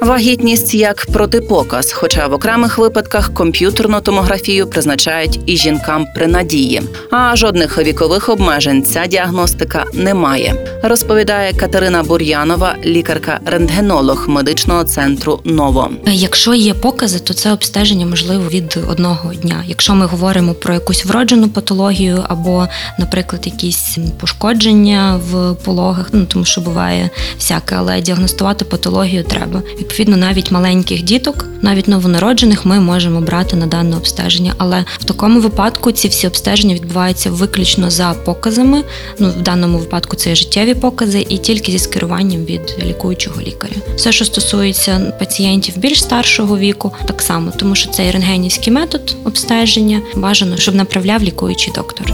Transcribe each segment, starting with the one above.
Вагітність як протипоказ, хоча в окремих випадках комп'ютерну томографію призначають і жінкам при надії. А жодних вікових обмежень ця діагностика не має, розповідає Катерина Бур'янова, лікарка-рентгенолог медичного центру Ново. Якщо є покази, то це обстеження можливо від одного дня. Якщо ми говоримо про якусь вроджену патологію або, наприклад, якісь пошкодження в пологах, ну тому що буває всяке, але діагностувати патологію треба. Відповідно, навіть маленьких діток, навіть новонароджених, ми можемо брати на дане обстеження. Але в такому випадку ці всі обстеження відбуваються виключно за показами. Ну в даному випадку це є життєві покази, і тільки зі скеруванням від лікуючого лікаря. Все, що стосується пацієнтів більш старшого віку, так само, тому що це і рентгенівський метод обстеження. Бажано, щоб направляв лікуючий доктор.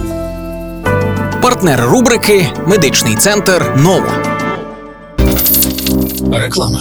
Партнер рубрики Медичний центр Ново. Реклама.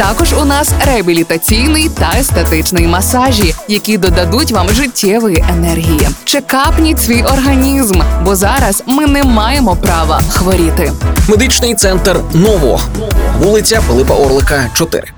Також у нас реабілітаційний та естетичний масажі, які додадуть вам життєвої енергії. Чекапніть свій організм, бо зараз ми не маємо права хворіти. Медичний центр Ново, вулиця Пилипа Орлика, 4.